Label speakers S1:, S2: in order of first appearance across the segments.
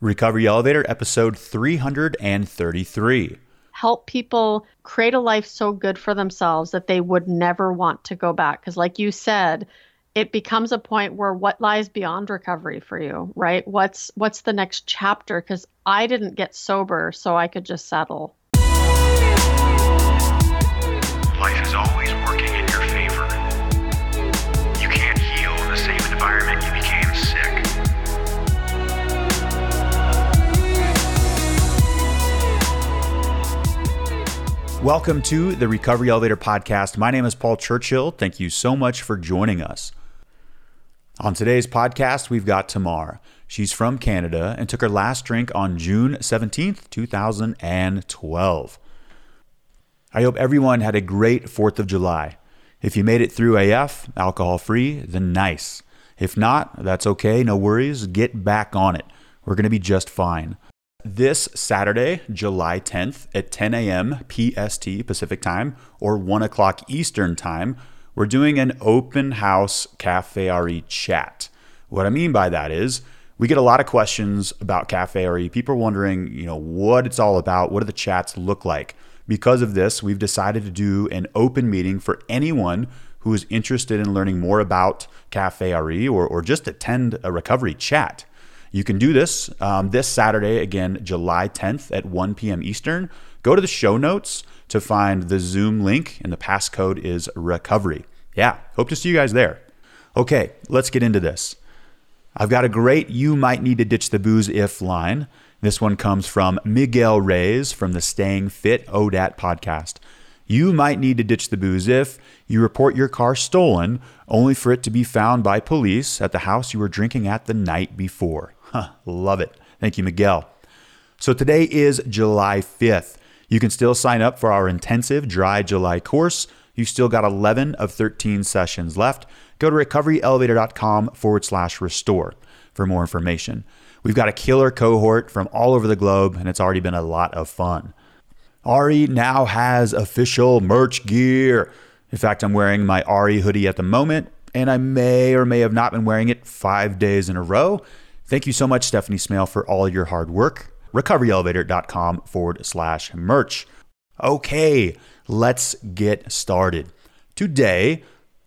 S1: Recovery Elevator, episode 333.
S2: Help people create a life so good for themselves that they would never want to go back. Because, like you said, it becomes a point where what lies beyond recovery for you, right? What's what's the next chapter? Because I didn't get sober so I could just settle.
S1: Welcome to the Recovery Elevator Podcast. My name is Paul Churchill. Thank you so much for joining us. On today's podcast, we've got Tamar. She's from Canada and took her last drink on June 17th, 2012. I hope everyone had a great 4th of July. If you made it through AF, alcohol free, then nice. If not, that's okay, no worries. Get back on it. We're going to be just fine. This Saturday, July 10th at 10 a.m. PST Pacific Time or 1 o'clock Eastern Time, we're doing an open house Cafe RE chat. What I mean by that is we get a lot of questions about Cafe RE. People are wondering, you know, what it's all about. What do the chats look like? Because of this, we've decided to do an open meeting for anyone who is interested in learning more about Cafe RE or, or just attend a recovery chat. You can do this um, this Saturday, again, July 10th at 1 p.m. Eastern. Go to the show notes to find the Zoom link, and the passcode is recovery. Yeah, hope to see you guys there. Okay, let's get into this. I've got a great You Might Need to Ditch the Booze If line. This one comes from Miguel Reyes from the Staying Fit ODAAT podcast. You might need to ditch the booze if you report your car stolen, only for it to be found by police at the house you were drinking at the night before. Huh, love it. Thank you, Miguel. So today is July 5th. You can still sign up for our intensive dry July course. You still got 11 of 13 sessions left. Go to recoveryelevator.com forward slash restore for more information. We've got a killer cohort from all over the globe, and it's already been a lot of fun. RE now has official merch gear. In fact, I'm wearing my RE hoodie at the moment, and I may or may have not been wearing it five days in a row. Thank you so much, Stephanie Smale, for all your hard work. RecoveryElevator.com forward slash merch. Okay, let's get started. Today,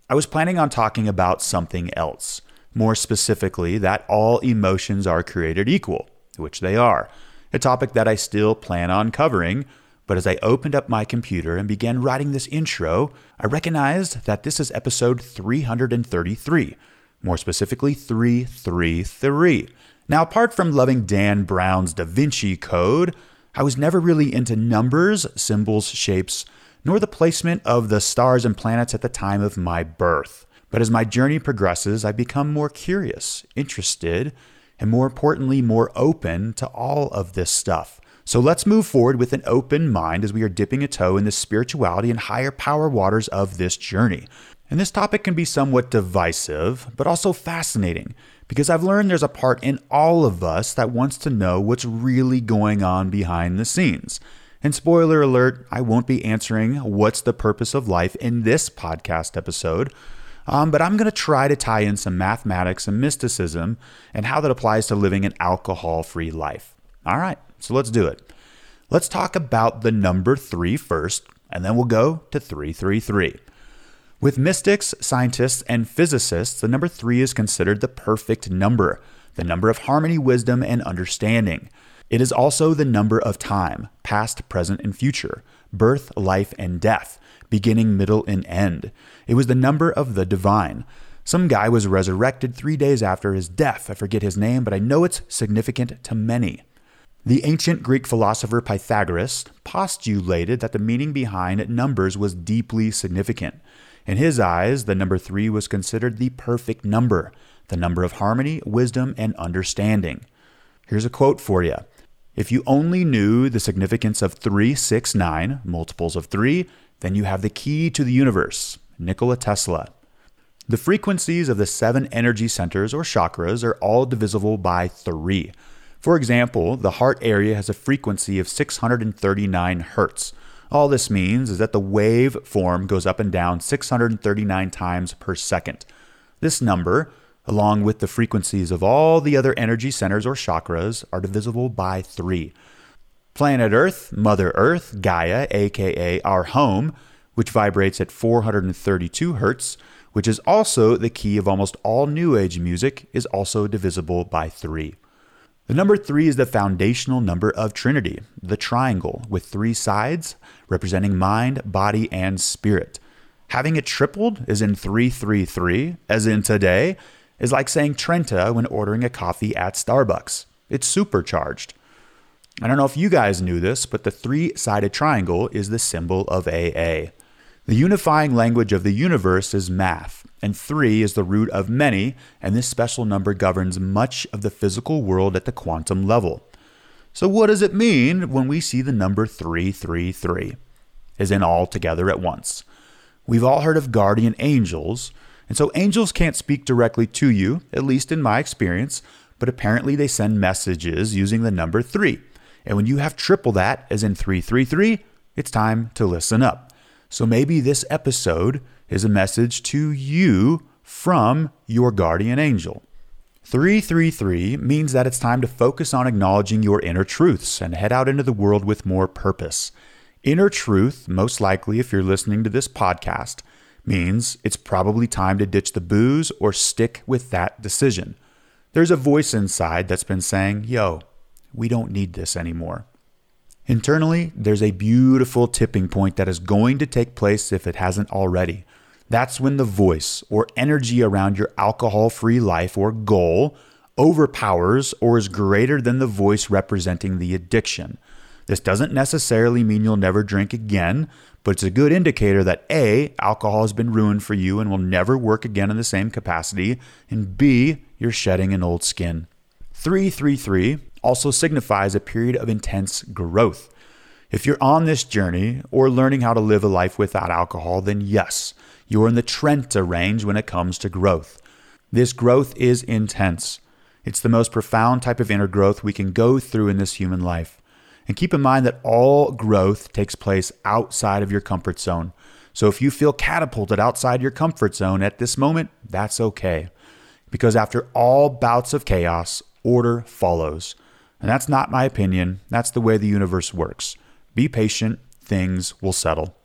S1: I was planning on talking about something else. More specifically, that all emotions are created equal, which they are. A topic that I still plan on covering, but as I opened up my computer and began writing this intro, I recognized that this is episode 333, more specifically 333. Now, apart from loving Dan Brown's Da Vinci Code, I was never really into numbers, symbols, shapes, nor the placement of the stars and planets at the time of my birth. But as my journey progresses, I become more curious, interested, and more importantly, more open to all of this stuff. So let's move forward with an open mind as we are dipping a toe in the spirituality and higher power waters of this journey. And this topic can be somewhat divisive, but also fascinating because I've learned there's a part in all of us that wants to know what's really going on behind the scenes. And spoiler alert, I won't be answering what's the purpose of life in this podcast episode. Um, but I'm going to try to tie in some mathematics and mysticism and how that applies to living an alcohol free life. All right, so let's do it. Let's talk about the number three first, and then we'll go to 333. With mystics, scientists, and physicists, the number three is considered the perfect number, the number of harmony, wisdom, and understanding. It is also the number of time, past, present, and future, birth, life, and death, beginning, middle, and end. It was the number of the divine. Some guy was resurrected three days after his death. I forget his name, but I know it's significant to many. The ancient Greek philosopher Pythagoras postulated that the meaning behind numbers was deeply significant. In his eyes, the number three was considered the perfect number, the number of harmony, wisdom, and understanding. Here's a quote for you if you only knew the significance of 369, multiples of 3, then you have the key to the universe. Nikola Tesla. The frequencies of the seven energy centers or chakras are all divisible by 3. For example, the heart area has a frequency of 639 hertz. All this means is that the wave form goes up and down 639 times per second. This number, along with the frequencies of all the other energy centers or chakras, are divisible by three. Planet Earth, Mother Earth, Gaia, aka our home, which vibrates at 432 hertz, which is also the key of almost all New Age music, is also divisible by three. The number three is the foundational number of Trinity, the triangle, with three sides representing mind, body, and spirit. Having it tripled, as in 333, as in today, is like saying Trenta when ordering a coffee at Starbucks. It's supercharged. I don't know if you guys knew this, but the three sided triangle is the symbol of AA. The unifying language of the universe is math, and three is the root of many, and this special number governs much of the physical world at the quantum level. So, what does it mean when we see the number 333? As in all together at once. We've all heard of guardian angels, and so angels can't speak directly to you, at least in my experience, but apparently they send messages using the number 3. And when you have triple that, as in 333, it's time to listen up. So maybe this episode is a message to you from your guardian angel. 333 means that it's time to focus on acknowledging your inner truths and head out into the world with more purpose. Inner truth, most likely if you're listening to this podcast, means it's probably time to ditch the booze or stick with that decision. There's a voice inside that's been saying, yo, we don't need this anymore. Internally, there's a beautiful tipping point that is going to take place if it hasn't already. That's when the voice or energy around your alcohol free life or goal overpowers or is greater than the voice representing the addiction. This doesn't necessarily mean you'll never drink again, but it's a good indicator that A, alcohol has been ruined for you and will never work again in the same capacity, and B, you're shedding an old skin. 333 also signifies a period of intense growth. If you're on this journey or learning how to live a life without alcohol, then yes, you're in the Trenta range when it comes to growth. This growth is intense. It's the most profound type of inner growth we can go through in this human life. And keep in mind that all growth takes place outside of your comfort zone. So if you feel catapulted outside your comfort zone at this moment, that's okay. Because after all bouts of chaos, order follows. And that's not my opinion, that's the way the universe works. Be patient, things will settle.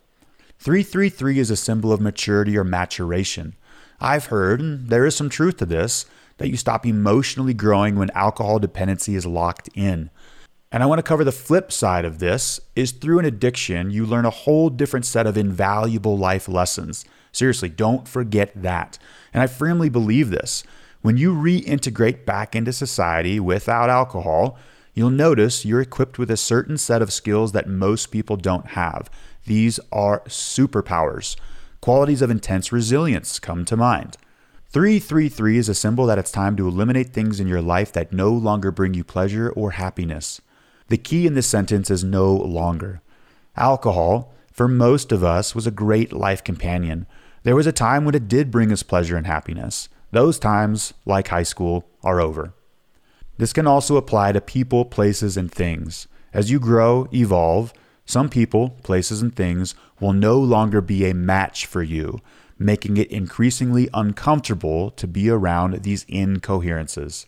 S1: 333 is a symbol of maturity or maturation. I've heard, and there is some truth to this, that you stop emotionally growing when alcohol dependency is locked in. And I want to cover the flip side of this is through an addiction, you learn a whole different set of invaluable life lessons. Seriously, don't forget that. And I firmly believe this. When you reintegrate back into society without alcohol, you'll notice you're equipped with a certain set of skills that most people don't have. These are superpowers. Qualities of intense resilience come to mind. 333 is a symbol that it's time to eliminate things in your life that no longer bring you pleasure or happiness. The key in this sentence is no longer. Alcohol, for most of us, was a great life companion. There was a time when it did bring us pleasure and happiness. Those times, like high school, are over. This can also apply to people, places, and things. As you grow, evolve, some people, places, and things will no longer be a match for you, making it increasingly uncomfortable to be around these incoherences.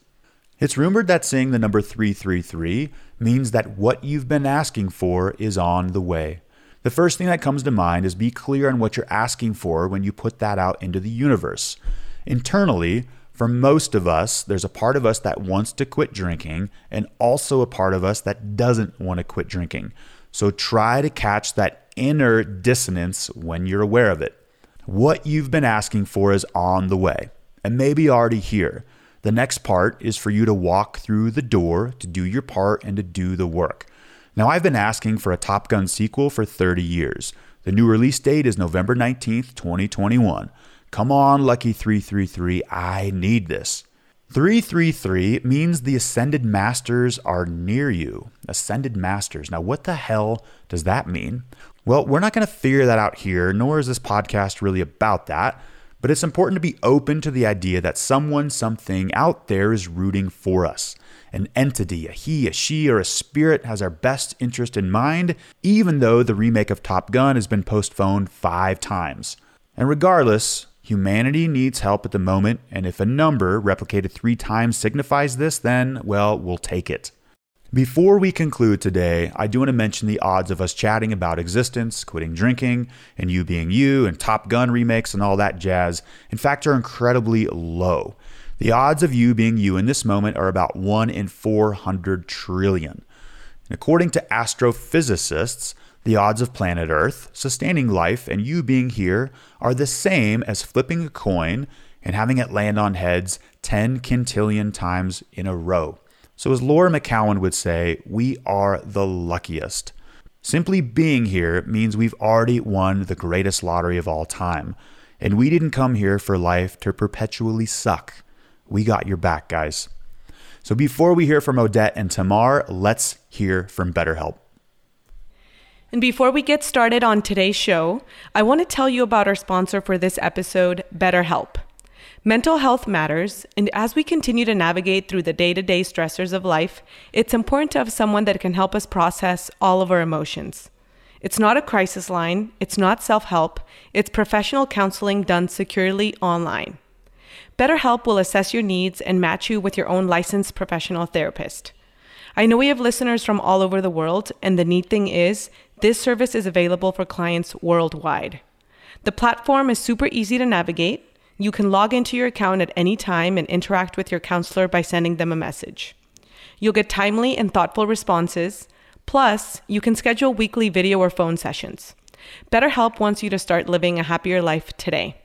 S1: It's rumored that seeing the number 333 means that what you've been asking for is on the way. The first thing that comes to mind is be clear on what you're asking for when you put that out into the universe. Internally, for most of us, there's a part of us that wants to quit drinking and also a part of us that doesn't want to quit drinking. So try to catch that inner dissonance when you're aware of it. What you've been asking for is on the way and maybe already here. The next part is for you to walk through the door to do your part and to do the work. Now, I've been asking for a Top Gun sequel for 30 years. The new release date is November 19th, 2021. Come on, Lucky 333, I need this. 333 means the Ascended Masters are near you. Ascended Masters. Now, what the hell does that mean? Well, we're not going to figure that out here, nor is this podcast really about that. But it's important to be open to the idea that someone, something out there is rooting for us. An entity, a he, a she, or a spirit has our best interest in mind, even though the remake of Top Gun has been postponed five times. And regardless, Humanity needs help at the moment, and if a number replicated three times signifies this, then, well, we'll take it. Before we conclude today, I do want to mention the odds of us chatting about existence, quitting drinking, and you being you, and Top Gun remakes, and all that jazz, in fact, are incredibly low. The odds of you being you in this moment are about 1 in 400 trillion. And according to astrophysicists, the odds of planet Earth sustaining life and you being here are the same as flipping a coin and having it land on heads 10 quintillion times in a row. So, as Laura McKowen would say, we are the luckiest. Simply being here means we've already won the greatest lottery of all time. And we didn't come here for life to perpetually suck. We got your back, guys. So, before we hear from Odette and Tamar, let's hear from BetterHelp.
S3: And before we get started on today's show, I want to tell you about our sponsor for this episode, BetterHelp. Mental health matters, and as we continue to navigate through the day to day stressors of life, it's important to have someone that can help us process all of our emotions. It's not a crisis line, it's not self help, it's professional counseling done securely online. BetterHelp will assess your needs and match you with your own licensed professional therapist. I know we have listeners from all over the world, and the neat thing is, this service is available for clients worldwide. The platform is super easy to navigate. You can log into your account at any time and interact with your counselor by sending them a message. You'll get timely and thoughtful responses. Plus, you can schedule weekly video or phone sessions. BetterHelp wants you to start living a happier life today.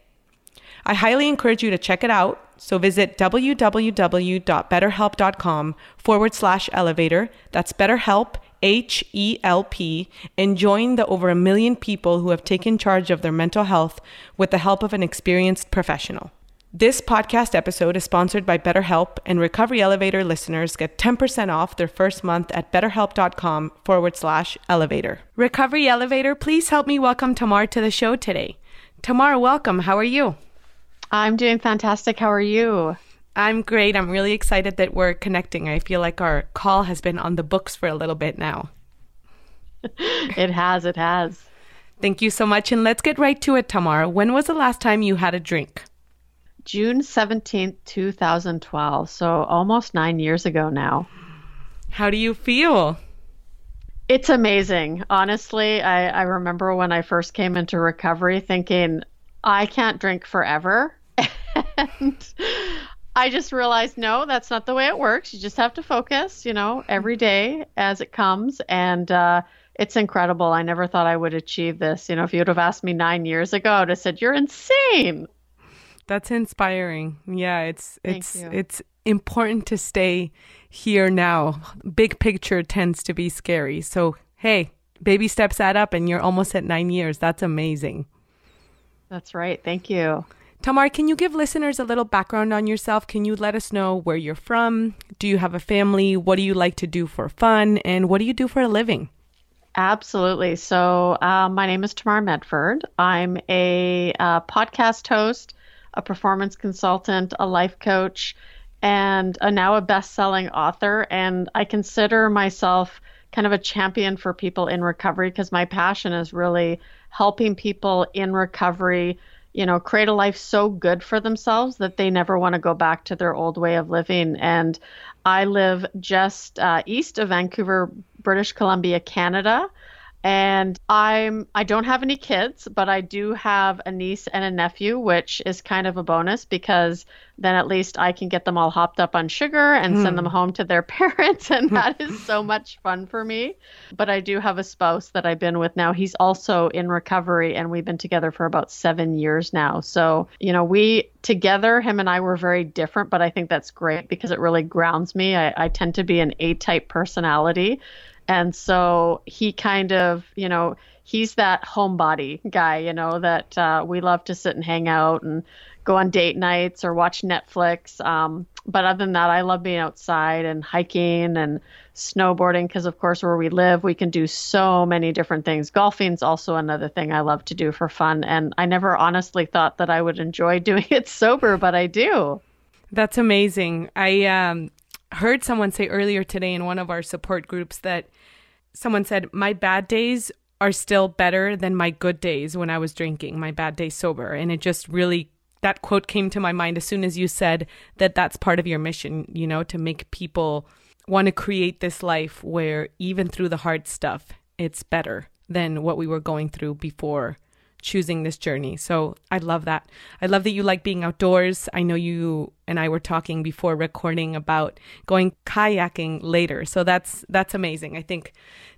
S3: I highly encourage you to check it out. So visit www.betterhelp.com forward slash elevator. That's BetterHelp, H E L P, and join the over a million people who have taken charge of their mental health with the help of an experienced professional. This podcast episode is sponsored by BetterHelp, and Recovery Elevator listeners get 10% off their first month at betterhelp.com forward slash elevator. Recovery Elevator, please help me welcome Tamar to the show today. Tamar, welcome. How are you?
S2: I'm doing fantastic. How are you?
S3: I'm great. I'm really excited that we're connecting. I feel like our call has been on the books for a little bit now.
S2: it has, it has.
S3: Thank you so much. And let's get right to it, Tamar. When was the last time you had a drink?
S2: June 17th, 2012. So almost nine years ago now.
S3: How do you feel?
S2: It's amazing. Honestly, I, I remember when I first came into recovery thinking, I can't drink forever. and I just realized no, that's not the way it works. You just have to focus, you know, every day as it comes. And uh, it's incredible. I never thought I would achieve this. You know, if you would have asked me nine years ago, I would have said, You're insane.
S3: That's inspiring. Yeah, it's it's it's important to stay here now. Big picture tends to be scary. So hey, baby steps add up and you're almost at nine years. That's amazing.
S2: That's right. Thank you.
S3: Tamar, can you give listeners a little background on yourself? Can you let us know where you're from? Do you have a family? What do you like to do for fun? And what do you do for a living?
S2: Absolutely. So, uh, my name is Tamar Medford. I'm a uh, podcast host, a performance consultant, a life coach, and a, now a best selling author. And I consider myself kind of a champion for people in recovery because my passion is really helping people in recovery you know, create a life so good for themselves that they never want to go back to their old way of living. And I live just uh, east of Vancouver, British Columbia, Canada and i'm i don't have any kids but i do have a niece and a nephew which is kind of a bonus because then at least i can get them all hopped up on sugar and mm. send them hmm. home to their parents and that is so much fun for me but i do have a spouse that i've been with now he's also in recovery and we've been together for about seven years now so you know we together him and i were very different but i think that's great because it really grounds me i, I tend to be an a type personality and so he kind of, you know, he's that homebody guy, you know, that uh, we love to sit and hang out and go on date nights or watch Netflix. Um, but other than that, I love being outside and hiking and snowboarding because, of course, where we live, we can do so many different things. Golfing's also another thing I love to do for fun. And I never honestly thought that I would enjoy doing it sober, but I do.
S3: That's amazing. I um, heard someone say earlier today in one of our support groups that someone said, My bad days are still better than my good days when I was drinking, my bad days sober. And it just really that quote came to my mind as soon as you said that that's part of your mission, you know, to make people want to create this life where even through the hard stuff, it's better than what we were going through before choosing this journey. So I love that. I love that you like being outdoors. I know you and I were talking before recording about going kayaking later. So that's that's amazing. I think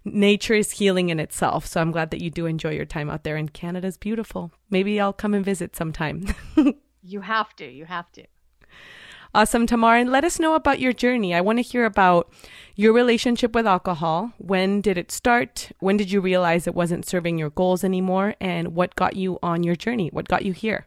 S3: nature is healing in itself. So I'm glad that you do enjoy your time out there and Canada's beautiful. Maybe I'll come and visit sometime.
S2: you have to. You have to.
S3: Awesome, Tamar. And let us know about your journey. I want to hear about your relationship with alcohol. When did it start? When did you realize it wasn't serving your goals anymore? And what got you on your journey? What got you here?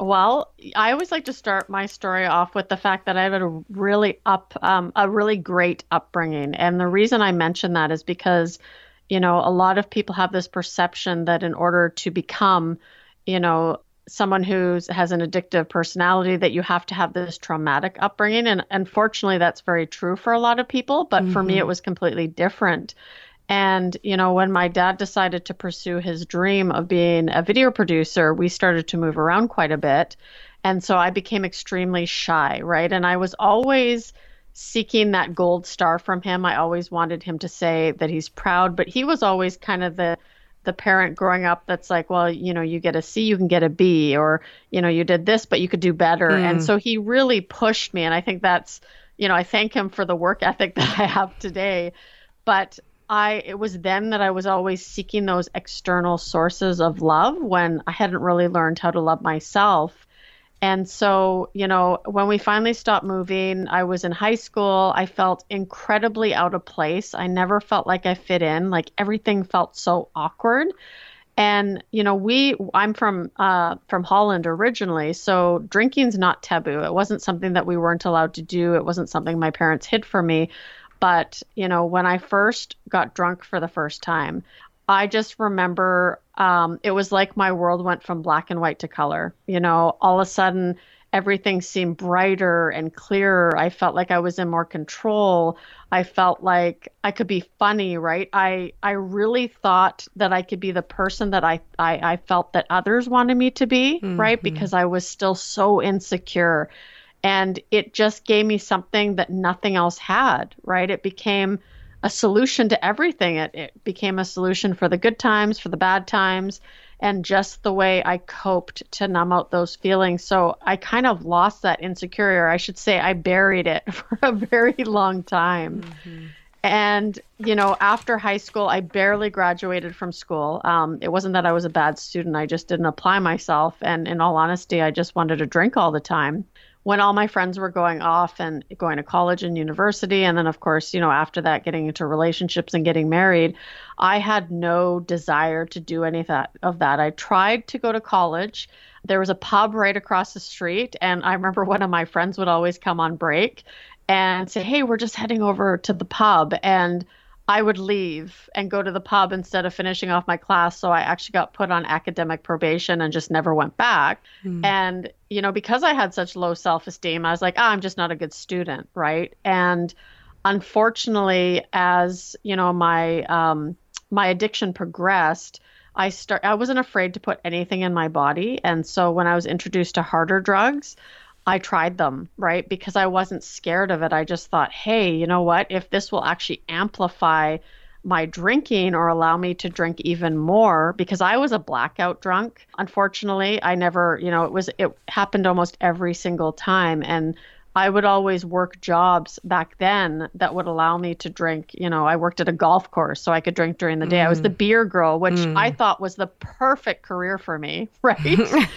S2: Well, I always like to start my story off with the fact that I had a really up, um, a really great upbringing, and the reason I mention that is because, you know, a lot of people have this perception that in order to become, you know, someone who has an addictive personality that you have to have this traumatic upbringing and unfortunately that's very true for a lot of people but mm-hmm. for me it mm-hmm. was completely different and you know when my dad decided to pursue his dream of being a video producer we started to move around quite a bit and so i became extremely shy right and i was always seeking that gold star from him i always wanted him to say that he's proud but he was always kind of the the parent growing up that's like, well, you know, you get a C, you can get a B, or, you know, you did this, but you could do better. Mm. And so he really pushed me. And I think that's, you know, I thank him for the work ethic that I have today. But I, it was then that I was always seeking those external sources of love when I hadn't really learned how to love myself. And so, you know, when we finally stopped moving, I was in high school. I felt incredibly out of place. I never felt like I fit in. Like everything felt so awkward. And you know, we I'm from uh, from Holland originally, so drinking's not taboo. It wasn't something that we weren't allowed to do. It wasn't something my parents hid from me. But you know, when I first got drunk for the first time, I just remember um, it was like my world went from black and white to color. You know, all of a sudden everything seemed brighter and clearer. I felt like I was in more control. I felt like I could be funny, right? I I really thought that I could be the person that I I, I felt that others wanted me to be, mm-hmm. right? Because I was still so insecure. And it just gave me something that nothing else had, right? It became a solution to everything. It, it became a solution for the good times, for the bad times, and just the way I coped to numb out those feelings. So I kind of lost that insecurity, or I should say, I buried it for a very long time. Mm-hmm. And, you know, after high school, I barely graduated from school. Um, it wasn't that I was a bad student, I just didn't apply myself. And in all honesty, I just wanted to drink all the time when all my friends were going off and going to college and university and then of course you know after that getting into relationships and getting married i had no desire to do any of that of that. I tried to go to college. There was a pub right across the street and i remember one of my friends would always come on break and say hey we're just heading over to the pub. And I would leave and go to the pub instead of finishing off my class. So I actually got put on academic probation and just never went back. Mm. And, you know, because I had such low self esteem, I was like, oh, I'm just not a good student. Right. And unfortunately, as, you know, my, um, my addiction progressed, I start I wasn't afraid to put anything in my body. And so when I was introduced to harder drugs, I tried them, right? Because I wasn't scared of it. I just thought, hey, you know what? If this will actually amplify my drinking or allow me to drink even more because I was a blackout drunk. Unfortunately, I never, you know, it was it happened almost every single time and I would always work jobs back then that would allow me to drink. You know, I worked at a golf course so I could drink during the day. Mm. I was the mm. beer girl, which mm. I thought was the perfect career for me, right?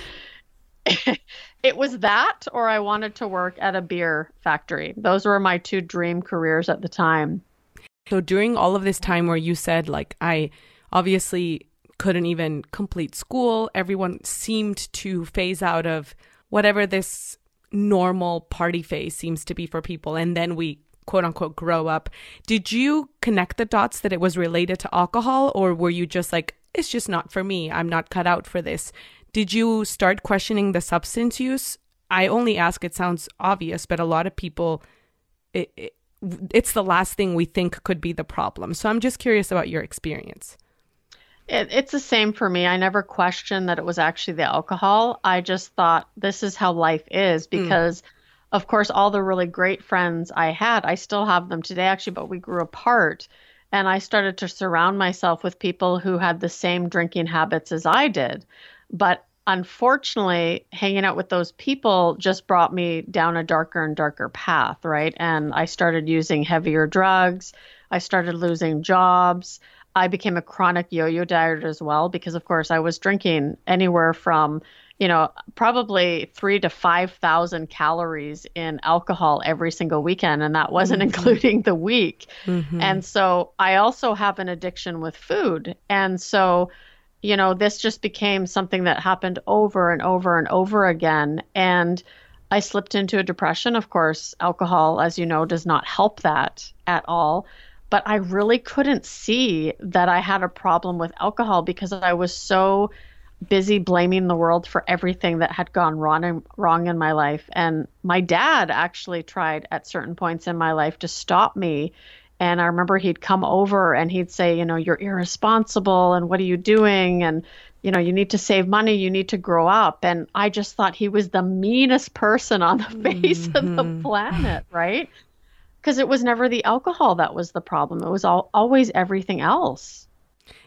S2: it was that or I wanted to work at a beer factory. Those were my two dream careers at the time.
S3: So during all of this time where you said like I obviously couldn't even complete school, everyone seemed to phase out of whatever this normal party phase seems to be for people and then we quote unquote grow up. Did you connect the dots that it was related to alcohol or were you just like it's just not for me. I'm not cut out for this. Did you start questioning the substance use? I only ask, it sounds obvious, but a lot of people, it, it, it's the last thing we think could be the problem. So I'm just curious about your experience.
S2: It, it's the same for me. I never questioned that it was actually the alcohol. I just thought this is how life is because, mm. of course, all the really great friends I had, I still have them today actually, but we grew apart. And I started to surround myself with people who had the same drinking habits as I did. But unfortunately, hanging out with those people just brought me down a darker and darker path, right? And I started using heavier drugs. I started losing jobs. I became a chronic yo-yo dieter as well because, of course, I was drinking anywhere from, you know, probably three to five thousand calories in alcohol every single weekend, and that wasn't mm-hmm. including the week. Mm-hmm. And so I also have an addiction with food, and so you know, this just became something that happened over and over and over again. And I slipped into a depression. Of course, alcohol, as you know, does not help that at all. But I really couldn't see that I had a problem with alcohol because I was so busy blaming the world for everything that had gone wrong in, wrong in my life. And my dad actually tried at certain points in my life to stop me and I remember he'd come over and he'd say, you know, you're irresponsible and what are you doing? And, you know, you need to save money, you need to grow up. And I just thought he was the meanest person on the face mm-hmm. of the mm-hmm. planet, right? Because it was never the alcohol that was the problem, it was all, always everything else.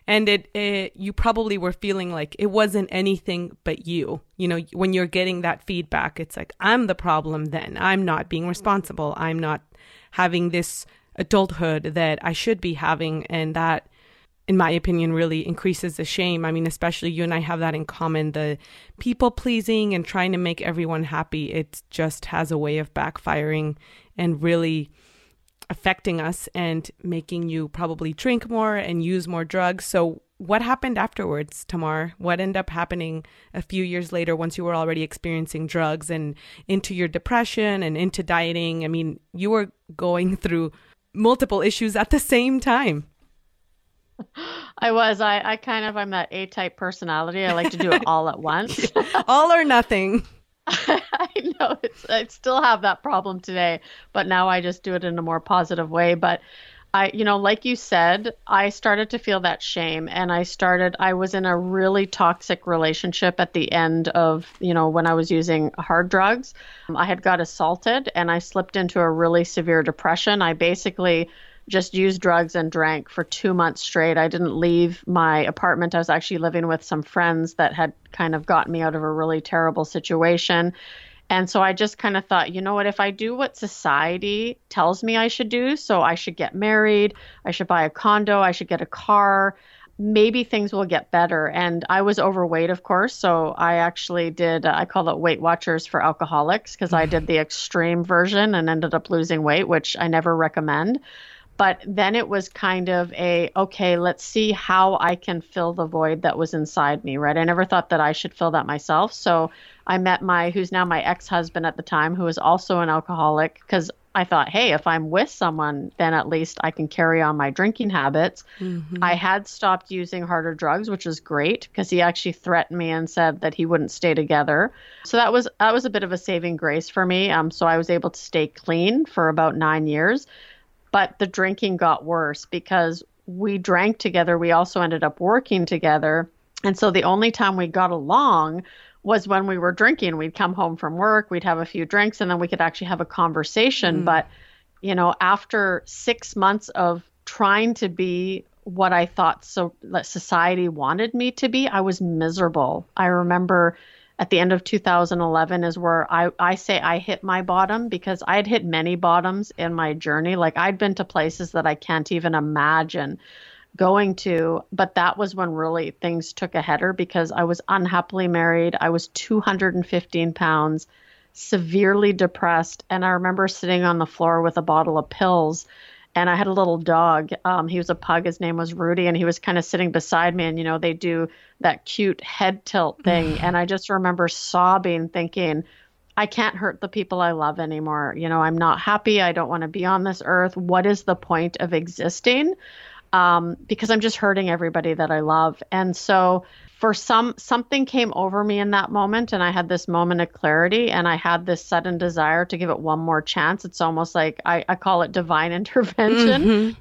S3: And it, it, you probably were feeling like it wasn't anything but you. You know, when you're getting that feedback, it's like, I'm the problem then. I'm not being responsible. I'm not having this adulthood that I should be having. And that, in my opinion, really increases the shame. I mean, especially you and I have that in common the people pleasing and trying to make everyone happy. It just has a way of backfiring and really affecting us and making you probably drink more and use more drugs. So, what happened afterwards, Tamar? What ended up happening a few years later once you were already experiencing drugs and into your depression and into dieting? I mean, you were going through multiple issues at the same time.
S2: I was. I, I kind of I'm that A type personality. I like to do it all at once.
S3: all or nothing.
S2: I know it's I still have that problem today, but now I just do it in a more positive way. But I, you know, like you said, I started to feel that shame and I started, I was in a really toxic relationship at the end of, you know, when I was using hard drugs. I had got assaulted and I slipped into a really severe depression. I basically just used drugs and drank for two months straight. I didn't leave my apartment. I was actually living with some friends that had kind of gotten me out of a really terrible situation. And so I just kind of thought, you know what, if I do what society tells me I should do, so I should get married, I should buy a condo, I should get a car, maybe things will get better. And I was overweight, of course. So I actually did, uh, I call it Weight Watchers for Alcoholics because I did the extreme version and ended up losing weight, which I never recommend. But then it was kind of a, okay, let's see how I can fill the void that was inside me, right? I never thought that I should fill that myself. So I met my, who's now my ex husband at the time, who was also an alcoholic, because I thought, hey, if I'm with someone, then at least I can carry on my drinking habits. Mm-hmm. I had stopped using harder drugs, which was great because he actually threatened me and said that he wouldn't stay together. So that was that was a bit of a saving grace for me. Um, so I was able to stay clean for about nine years, but the drinking got worse because we drank together. We also ended up working together, and so the only time we got along was when we were drinking. We'd come home from work, we'd have a few drinks, and then we could actually have a conversation. Mm. But, you know, after six months of trying to be what I thought so that society wanted me to be, I was miserable. I remember at the end of 2011 is where I, I say I hit my bottom because I had hit many bottoms in my journey. Like I'd been to places that I can't even imagine going to, but that was when really things took a header because I was unhappily married. I was 215 pounds, severely depressed. And I remember sitting on the floor with a bottle of pills. And I had a little dog. Um, he was a pug. His name was Rudy. And he was kind of sitting beside me. And, you know, they do that cute head tilt thing. and I just remember sobbing, thinking, I can't hurt the people I love anymore. You know, I'm not happy. I don't want to be on this earth. What is the point of existing? um, because I'm just hurting everybody that I love. And so for some something came over me in that moment and I had this moment of clarity and I had this sudden desire to give it one more chance. It's almost like I, I call it divine intervention. Mm-hmm.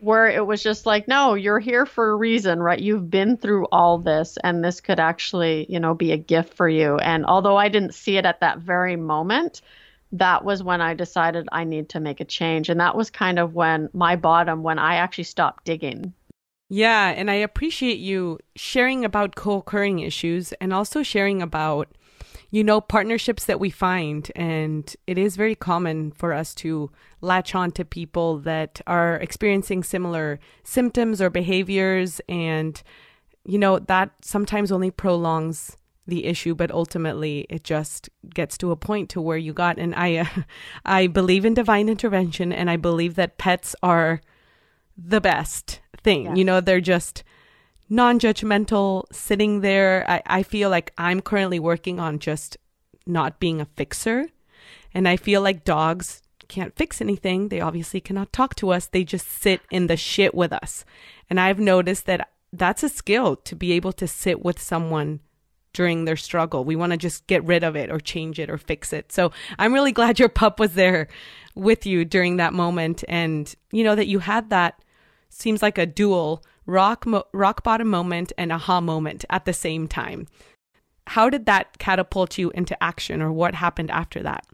S2: where it was just like, no, you're here for a reason, right? You've been through all this, and this could actually, you know, be a gift for you. And although I didn't see it at that very moment, that was when I decided I need to make a change. And that was kind of when my bottom, when I actually stopped digging.
S3: Yeah, and I appreciate you sharing about co occurring issues and also sharing about you know, partnerships that we find. And it is very common for us to latch on to people that are experiencing similar symptoms or behaviors. And, you know, that sometimes only prolongs the issue but ultimately it just gets to a point to where you got and i uh, i believe in divine intervention and i believe that pets are the best thing. You know they're just non-judgmental sitting there. I, I feel like i'm currently working on just not being a fixer. And i feel like dogs can't fix anything. They obviously cannot talk to us. They just sit in the shit with us. And i've noticed that that's a skill to be able to sit with someone during their struggle. We want to just get rid of it or change it or fix it. So i'm really glad your pup was there with you during that moment and you know that you had that seems like a dual rock mo- rock bottom moment and aha moment at the same time. How did that catapult you into action or what happened after that?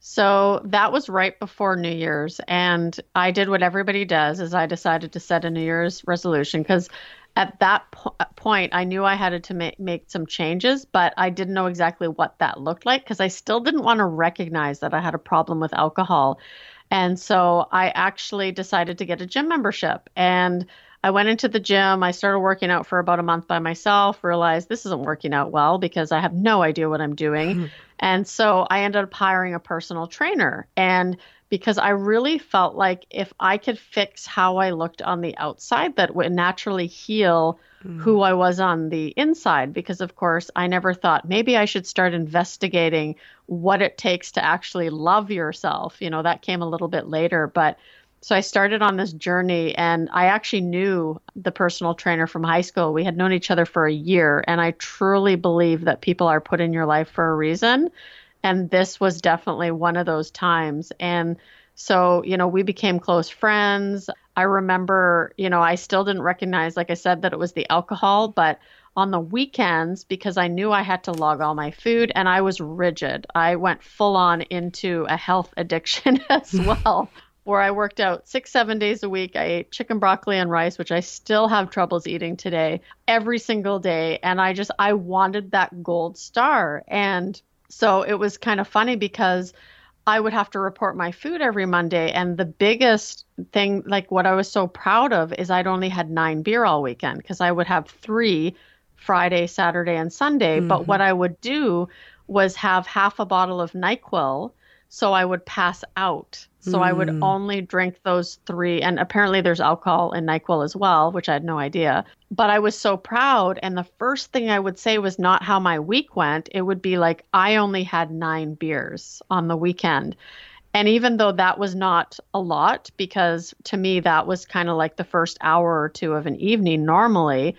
S2: So that was right before New Year's and I did what everybody does is I decided to set a New Year's resolution cuz at that po- uh, point I knew I had to make make some changes but I didn't know exactly what that looked like cuz I still didn't want to recognize that I had a problem with alcohol. And so I actually decided to get a gym membership and I went into the gym. I started working out for about a month by myself, realized this isn't working out well because I have no idea what I'm doing. Hmm. and so I ended up hiring a personal trainer. And because I really felt like if I could fix how I looked on the outside, that would naturally heal mm. who I was on the inside. Because, of course, I never thought maybe I should start investigating what it takes to actually love yourself. You know, that came a little bit later. But so I started on this journey, and I actually knew the personal trainer from high school. We had known each other for a year, and I truly believe that people are put in your life for a reason. And this was definitely one of those times. And so, you know, we became close friends. I remember, you know, I still didn't recognize, like I said, that it was the alcohol, but on the weekends, because I knew I had to log all my food and I was rigid, I went full on into a health addiction as well where I worked out six, seven days a week. I ate chicken, broccoli, and rice, which I still have troubles eating today, every single day. And I just, I wanted that gold star. And so it was kind of funny because I would have to report my food every Monday. And the biggest thing, like what I was so proud of, is I'd only had nine beer all weekend because I would have three Friday, Saturday, and Sunday. Mm-hmm. But what I would do was have half a bottle of NyQuil so I would pass out. So mm. I would hmm. only drink those three. And apparently there's alcohol in NyQuil as well, which I had no idea. But I was so proud. And the first thing I would say was not how my week went. It would be like, I only had nine beers on the weekend. And even though that was not a lot, because to me, that was kind of like the first hour or two of an evening normally,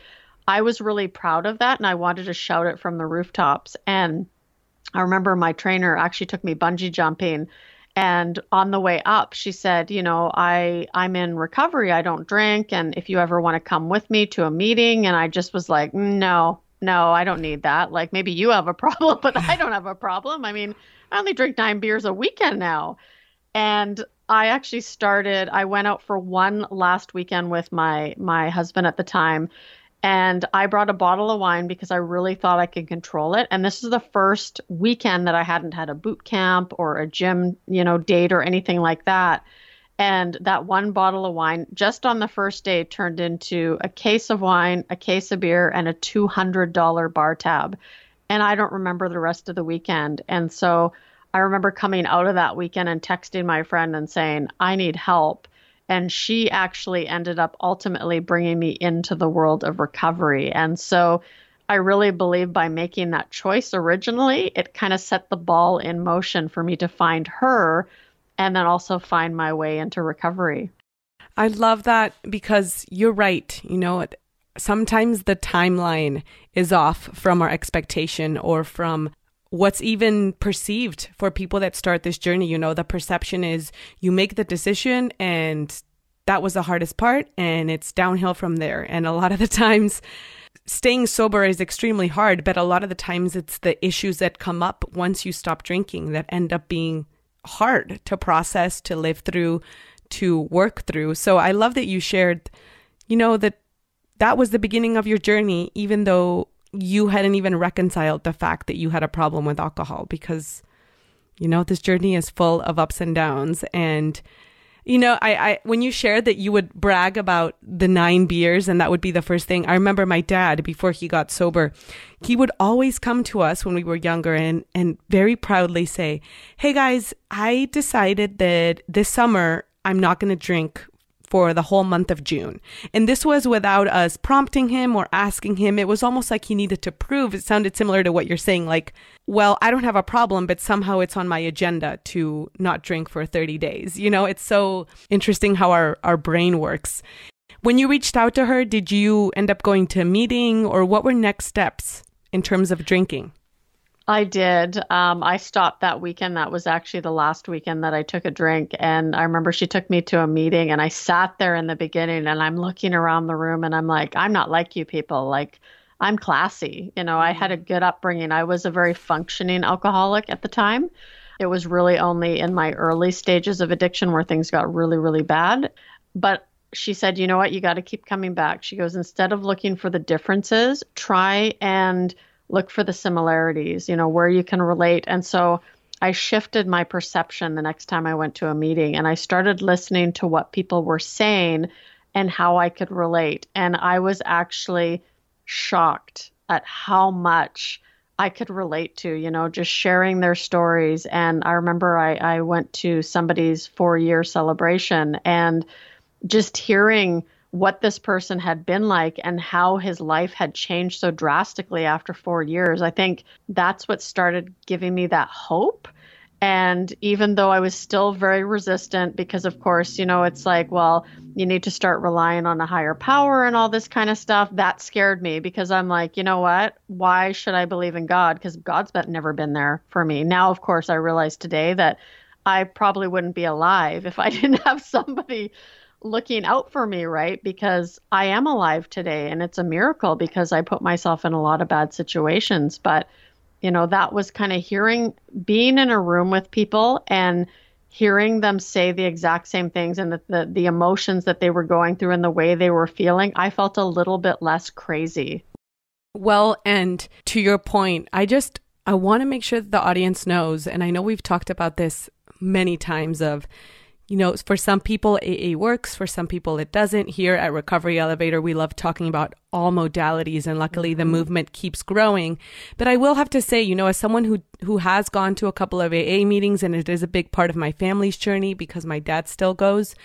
S2: I was really proud of that. And I wanted to shout it from the rooftops. And I remember my trainer actually took me bungee jumping and on the way up she said you know i i'm in recovery. I don't drink. And if you ever want to come with me to a meeting. And i just was like no no i don't need that. Like maybe you have a problem but i don't have a problem. I mean i only drink nine beers a weekend now. And i actually started i went out for one last weekend with my my husband at the time and I brought a bottle of wine because I really thought I could control it. And this is the first weekend that I hadn't had a boot camp or a gym, you know, date or anything like that. And that one bottle of wine just on the first day turned into a case of wine, a case of beer, and a $200 bar tab. And I don't remember the rest of the weekend. And so I remember coming out of that weekend and texting my friend and saying, I need help and she actually ended up ultimately bringing me into the world of recovery. And so I really believe by making that choice originally, it kind of set the ball in motion for me to find her and then also find my way into recovery.
S3: I love that because you're right. You know, sometimes the timeline is off from our expectation or from what's even perceived for people that start this journey. You know, the perception is you make the decision and that was the hardest part and it's downhill from there. And a lot of the times, staying sober is extremely hard, but a lot of the times it's the issues that come up once you stop drinking that end up being hard to process, to live through, to work through. So I love that you shared, you know, that that was the beginning of your journey, even though you hadn't even reconciled the fact that you had a problem with alcohol because, you know, this journey is full of ups and downs. And you know, I, I when you shared that you would brag about the nine beers and that would be the first thing. I remember my dad before he got sober, he would always come to us when we were younger and and very proudly say, "Hey guys, I decided that this summer I'm not going to drink for the whole month of June. And this was without us prompting him or asking him. It was almost like he needed to prove. It sounded similar to what you're saying, like, well, I don't have a problem, but somehow it's on my agenda to not drink for 30 days. You know, it's so interesting how our, our brain works. When you reached out to her, did you end up going to a meeting or what were next steps in terms of drinking?
S2: I did. Um, I stopped that weekend. That was actually the last weekend that I took a drink. And I remember she took me to a meeting, and I sat there in the beginning and I'm looking around the room and I'm like, I'm not like you people. Like, I'm classy. You know, I had a good upbringing. I was a very functioning alcoholic at the time. It was really only in my early stages of addiction where things got really, really bad. But she said, you know what? You got to keep coming back. She goes, instead of looking for the differences, try and look for the similarities, you know, where you can relate. And so I shifted my perception the next time I went to a meeting and I started listening to what people were saying and how I could relate. And I was actually shocked at how much I could relate to, you know, just sharing their stories. And I remember I, I went to somebody's four year celebration and just hearing what this person had been like and how his life had changed so drastically after four years. I think that's what started giving me that hope. And even though I was still very resistant, because of course, you know, it's like, well, you need to start relying on a higher power and all this kind of stuff, that scared me because I'm like, you know what? Why should I believe in God? Because God's never been there for me. Now, of course, I realize today that I probably wouldn't be alive if I didn't have somebody looking out for me, right? Because I am alive today and it's a miracle because I put myself in a lot of bad situations. But, you know, that was kind of hearing, being in a room with people and hearing them say the exact same things and the, the, the emotions that they were going through and the way they were feeling, I felt a little bit less crazy.
S3: Well, and to your point, I just, I want to make sure that the audience knows, and I know we've talked about this many times of, you know, for some people, AA works. For some people, it doesn't. Here at Recovery Elevator, we love talking about all modalities, and luckily, the mm-hmm. movement keeps growing. But I will have to say, you know, as someone who who has gone to a couple of AA meetings, and it is a big part of my family's journey because my dad still goes,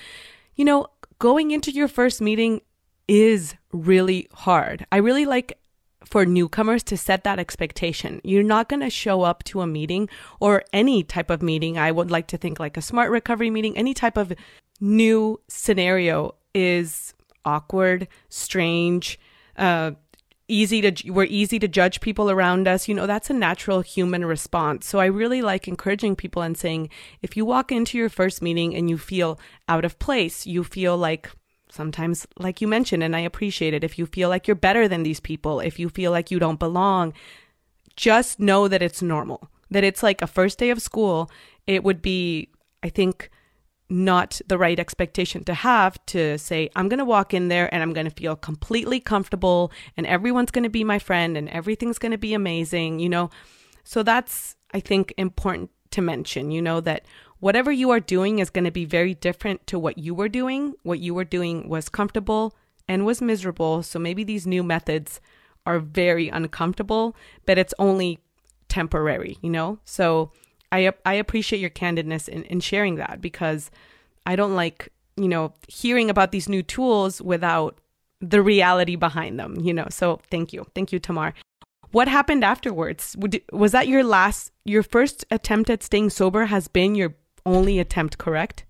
S3: you know, going into your first meeting is really hard. I really like for newcomers to set that expectation. You're not going to show up to a meeting or any type of meeting. I would like to think like a smart recovery meeting, any type of new scenario is awkward, strange, uh, easy to we're easy to judge people around us you know that's a natural human response so i really like encouraging people and saying if you walk into your first meeting and you feel out of place you feel like sometimes, like you mentioned, and I appreciate it, if you feel like you're better than these people, if you feel like you don't belong, just know that it's normal. That it's like a first day of school. It would be, I think, not the right expectation to have to say, I'm going to walk in there and I'm going to feel completely comfortable and everyone's going to be my friend and everything's going to be amazing, you know? So that's, I think, important to mention, you know, that whatever you are doing is going to be very different to what you were doing. What you were doing was comfortable and was miserable. So maybe these new methods are very uncomfortable, but it's only temporary, you know? So I, I appreciate your candidness in, in sharing that because I don't like, you know, hearing about these new tools without the reality behind them, you know? So thank you. Thank you, Tamar. What happened afterwards? Was that your last, your first attempt at staying sober has been your only attempt, correct?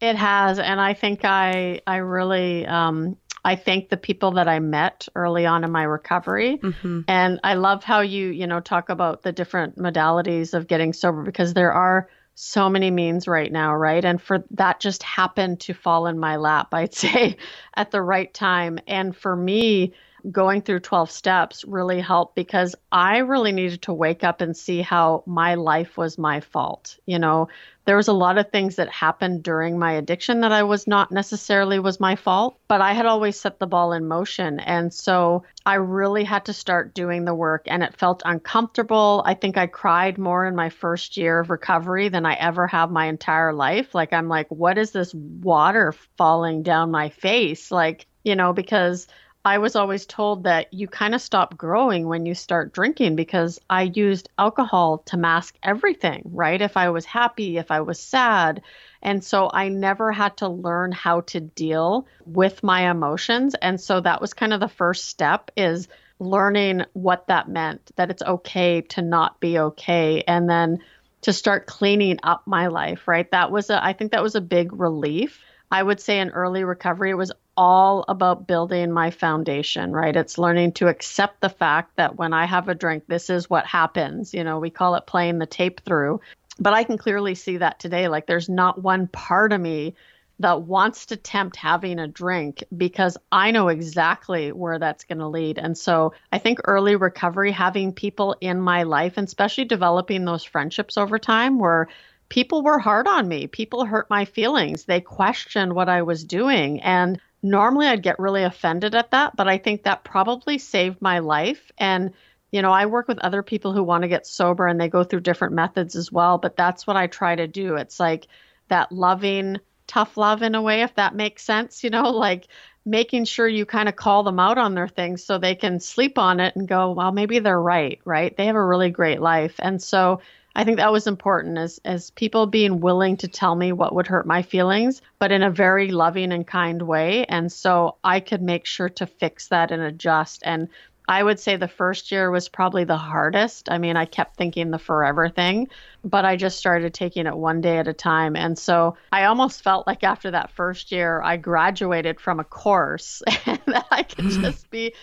S2: It has, and I think I I really um, I thank the people that I met early on in my recovery, mm-hmm. and I love how you you know talk about the different modalities of getting sober because there are so many means right now, right? And for that just happened to fall in my lap, I'd say, at the right time. And for me, going through 12 steps really helped because I really needed to wake up and see how my life was my fault. You know, there was a lot of things that happened during my addiction that I was not necessarily was my fault, but I had always set the ball in motion. And so I really had to start doing the work and it felt uncomfortable. I think I cried more in my first year of recovery than I ever have my entire life. Like I'm like, what is this water falling down my face? Like, you know, because I was always told that you kind of stop growing when you start drinking because I used alcohol to mask everything, right? If I was happy, if I was sad. And so I never had to learn how to deal with my emotions. And so that was kind of the first step is learning what that meant, that it's okay to not be okay. And then to start cleaning up my life, right? That was a, I think that was a big relief. I would say in early recovery, it was all about building my foundation, right? It's learning to accept the fact that when I have a drink, this is what happens. You know, we call it playing the tape through. But I can clearly see that today. Like, there's not one part of me that wants to tempt having a drink because I know exactly where that's going to lead. And so I think early recovery, having people in my life, and especially developing those friendships over time where people were hard on me. People hurt my feelings. They questioned what I was doing. And normally I'd get really offended at that, but I think that probably saved my life. And, you know, I work with other people who want to get sober and they go through different methods as well, but that's what I try to do. It's like that loving, tough love in a way, if that makes sense, you know, like making sure you kind of call them out on their things so they can sleep on it and go, well, maybe they're right, right? They have a really great life. And so I think that was important as as people being willing to tell me what would hurt my feelings, but in a very loving and kind way. And so I could make sure to fix that and adjust. And I would say the first year was probably the hardest. I mean, I kept thinking the forever thing, but I just started taking it one day at a time. And so I almost felt like after that first year, I graduated from a course and that I could just be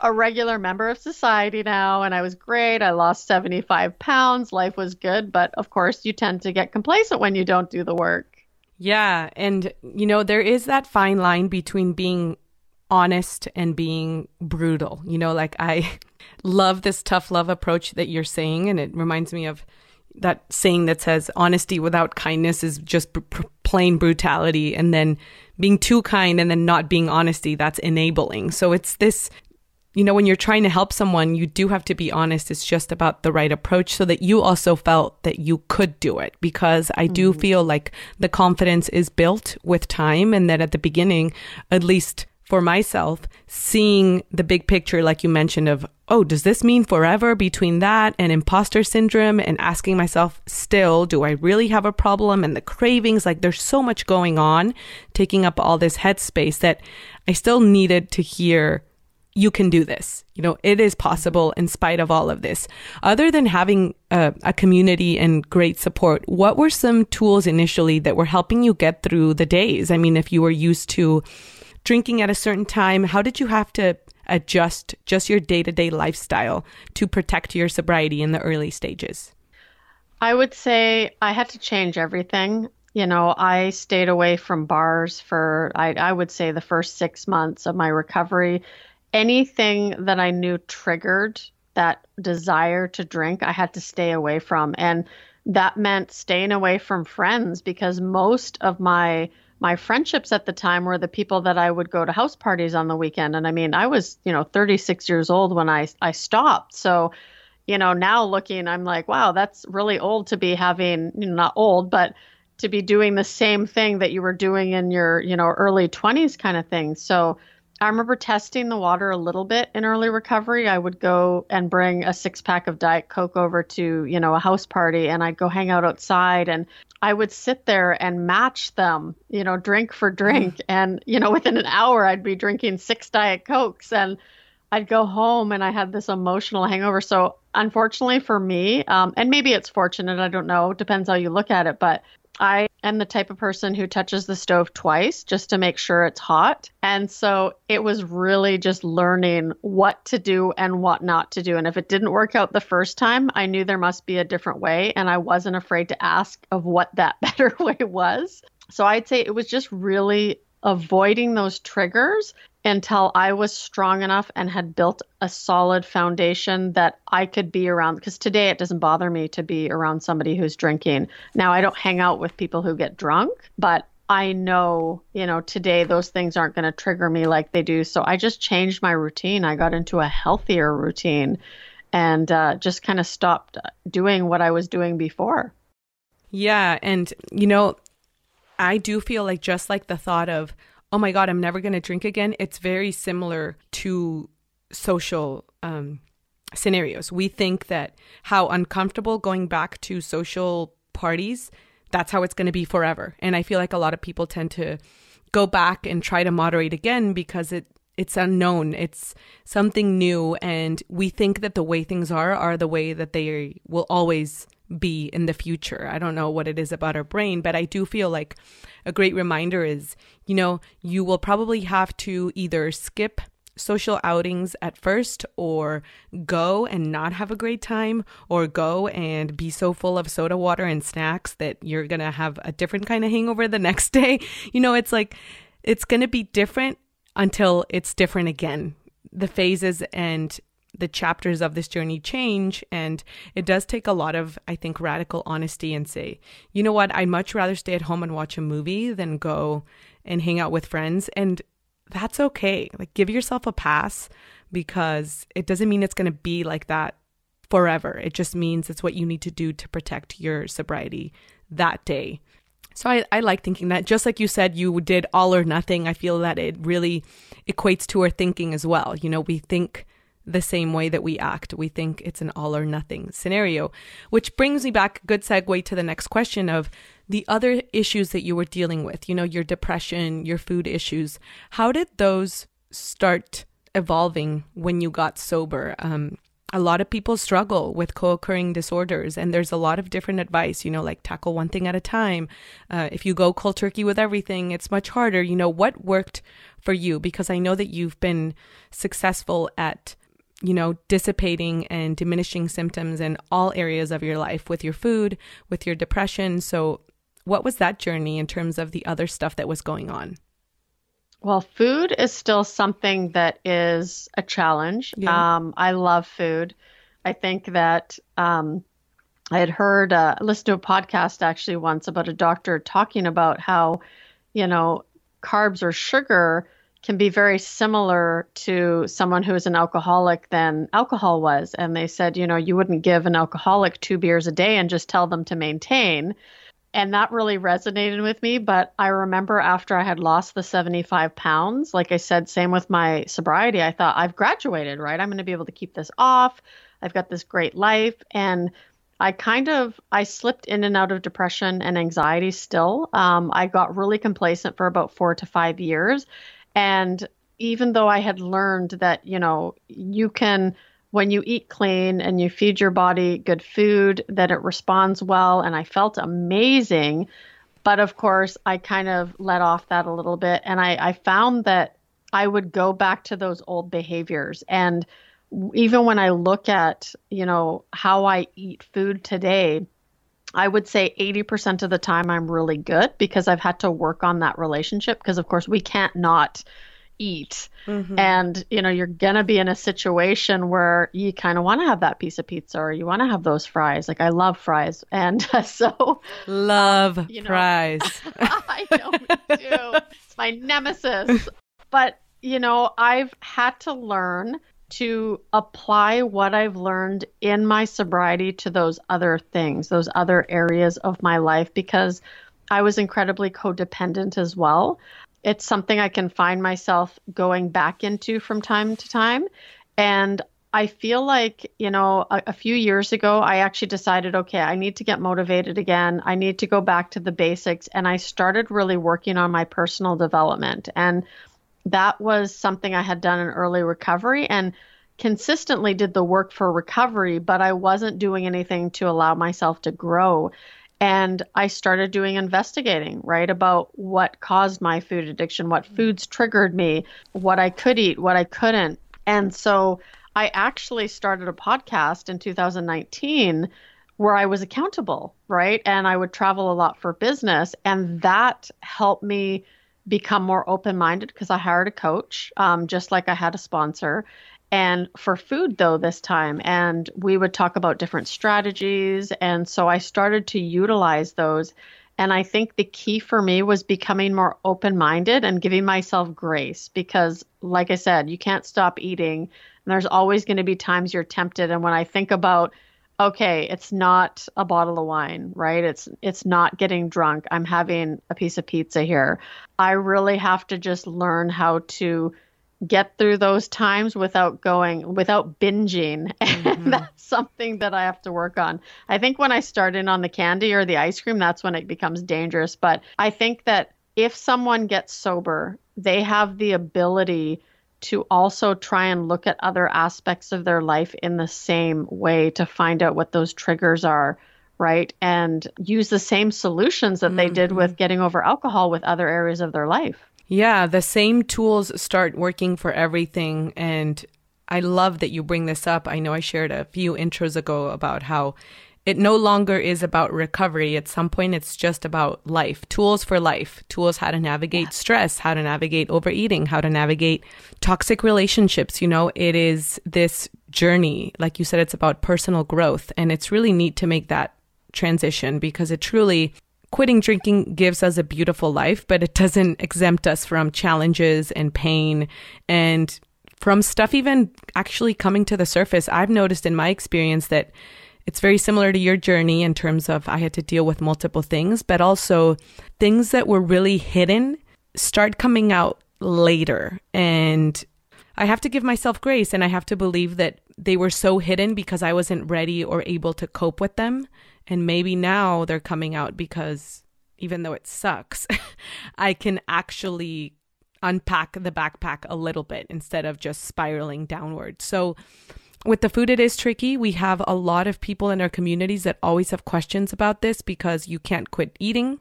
S2: a regular member of society now. And I was great. I lost 75 pounds. Life was good. But of course, you tend to get complacent when you don't do the work.
S3: Yeah. And, you know, there is that fine line between being honest and being brutal. You know, like I love this tough love approach that you're saying, and it reminds me of that saying that says honesty without kindness is just pr- plain brutality, and then being too kind and then not being honesty that's enabling. So it's this you know, when you're trying to help someone, you do have to be honest. It's just about the right approach so that you also felt that you could do it because I do mm-hmm. feel like the confidence is built with time and that at the beginning, at least for myself, seeing the big picture, like you mentioned, of, oh, does this mean forever between that and imposter syndrome? And asking myself, still, do I really have a problem? And the cravings, like there's so much going on, taking up all this headspace that I still needed to hear, you can do this. You know, it is possible in spite of all of this. Other than having a, a community and great support, what were some tools initially that were helping you get through the days? I mean, if you were used to, drinking at a certain time? How did you have to adjust just your day to day lifestyle to protect your sobriety in the early stages?
S2: I would say I had to change everything. You know, I stayed away from bars for, I, I would say, the first six months of my recovery. Anything that I knew triggered that desire to drink, I had to stay away from. And that meant staying away from friends because most of my my friendships at the time were the people that I would go to house parties on the weekend. And I mean, I was, you know, 36 years old when I, I stopped. So, you know, now looking, I'm like, wow, that's really old to be having, you know, not old, but to be doing the same thing that you were doing in your, you know, early 20s kind of thing. So, I remember testing the water a little bit in early recovery. I would go and bring a six pack of Diet Coke over to, you know, a house party and I'd go hang out outside and I would sit there and match them, you know, drink for drink. Mm. And, you know, within an hour, I'd be drinking six Diet Cokes and I'd go home and I had this emotional hangover. So, unfortunately for me, um, and maybe it's fortunate, I don't know, depends how you look at it, but I am the type of person who touches the stove twice just to make sure it's hot. And so it was really just learning what to do and what not to do. And if it didn't work out the first time, I knew there must be a different way. And I wasn't afraid to ask of what that better way was. So I'd say it was just really avoiding those triggers until I was strong enough and had built a solid foundation that I could be around. Because today it doesn't bother me to be around somebody who's drinking. Now, I don't hang out with people who get drunk, but I know, you know, today those things aren't going to trigger me like they do. So I just changed my routine. I got into a healthier routine and uh, just kind of stopped doing what I was doing before.
S3: Yeah. And, you know, I do feel like just like the thought of, oh my God, I'm never going to drink again, it's very similar to social um, scenarios. We think that how uncomfortable going back to social parties, that's how it's going to be forever. And I feel like a lot of people tend to go back and try to moderate again because it it's unknown it's something new and we think that the way things are are the way that they will always be in the future. I don't know what it is about our brain, but I do feel like a great reminder is, you know, you will probably have to either skip social outings at first or go and not have a great time or go and be so full of soda water and snacks that you're going to have a different kind of hangover the next day. You know, it's like it's going to be different until it's different again. The phases and the chapters of this journey change and it does take a lot of i think radical honesty and say you know what? I'd much rather stay at home and watch a movie than go and hang out with friends. And that's okay. Like give yourself a pass because it doesn't mean it's going to be like that forever. It just means it's what you need to do to protect your sobriety that day. So I, I like thinking that. Just like you said you did all or nothing i feel that it really equates to our thinking as well. You know we think the same way that we act. We think it's an all or nothing scenario, which brings me back, a good segue to the next question of the other issues that you were dealing with, you know, your depression, your food issues. How did those start evolving when you got sober? Um, a lot of people struggle with co-occurring disorders and there's a lot of different advice you know like tackle one thing at a time uh, if you go cold turkey with everything it's much harder you know what worked for you because i know that you've been successful at you know, dissipating and diminishing symptoms in all areas of your life with your food, with your depression. So, what was that journey in terms of the other stuff that was going on?
S2: Well, food is still something that is a challenge. Yeah. Um, I love food. I think that um, I had heard, uh, listened to a podcast actually once about a doctor talking about how, you know, carbs or sugar can be very similar to someone who is an alcoholic than alcohol was. And they said, you know, you wouldn't give an alcoholic two beers a day and just tell them to maintain. And that really resonated with me. But I remember after I had lost the 75 pounds, like I said, same with my sobriety, I thought, I've graduated, right? I'm going to be able to keep this off. I've got this great life. And I kind of I slipped in and out of depression and anxiety still. Um, I got really complacent for about four to five years, and even though I had learned that, you know, you can, when you eat clean and you feed your body good food, that it responds well. And I felt amazing. But of course, I kind of let off that a little bit. And I, I found that I would go back to those old behaviors. And even when I look at, you know, how I eat food today, I would say 80% of the time I'm really good because I've had to work on that relationship because of course we can't not eat. Mm-hmm. And you know, you're going to be in a situation where you kind of want to have that piece of pizza or you want to have those fries. Like I love fries. And uh, so
S3: love um, you know, fries.
S2: I know too. It's my nemesis. But you know, I've had to learn to apply what I've learned in my sobriety to those other things, those other areas of my life, because I was incredibly codependent as well. It's something I can find myself going back into from time to time. And I feel like, you know, a, a, few years ago, I actually decided, okay, I need to get motivated again. I need to go back to the basics. And I started really working on my personal development. And that was something I had done in early recovery and consistently did the work for recovery, but I wasn't doing anything to allow myself to grow. And I started doing investigating, right, about what caused my food addiction, what foods triggered me, what I could eat, what I couldn't. And so I actually started a podcast in 2019 where I was accountable, right? And I would travel a lot for business. And that helped me become more open minded because I hired a coach, um, just like I had a sponsor. And for food, though, this time, and we would talk about different strategies. And so I started to utilize those. And I think the key for me was becoming more open minded and giving myself grace because, like I said, you can't stop eating. And there's always going to be times you're tempted. And when I think about okay, it's not a bottle of wine, right? It's it's not getting drunk. I'm having a piece of pizza here. I really have to just learn how to get through those times without going without binging mm-hmm. and that's something that i have to work on i think when i start in on the candy or the ice cream that's when it becomes dangerous but i think that if someone gets sober they have the ability to also try and look at other aspects of their life in the same way to find out what those triggers are right and use the same solutions that mm-hmm. they did with mm-hmm. getting over alcohol with other areas of their life
S3: yeah the same tools start working for everything and i love that you bring this up i know i shared a few intros ago about how it no longer is about recovery. At some point, it's just about life, tools for life, tools how to navigate stress, how to navigate overeating, how to navigate toxic relationships. You know, it is this journey. Like you said, it's about personal growth. And it's really neat to make that transition because it truly, quitting drinking gives us a beautiful life, but it doesn't exempt us from challenges and pain and from stuff even actually coming to the surface. I've noticed in my experience that it's very similar to your journey in terms of I had to deal with multiple things, but also things that were really hidden start coming out later. And I have to give myself grace and I have to believe that they were so hidden because I wasn't ready or able to cope with them. And maybe now they're coming out because even though it sucks, I can actually unpack the backpack a little bit instead of just spiraling downward. So, with the food, it is tricky. We have a lot of people in our communities that always have questions about this because you can't quit eating.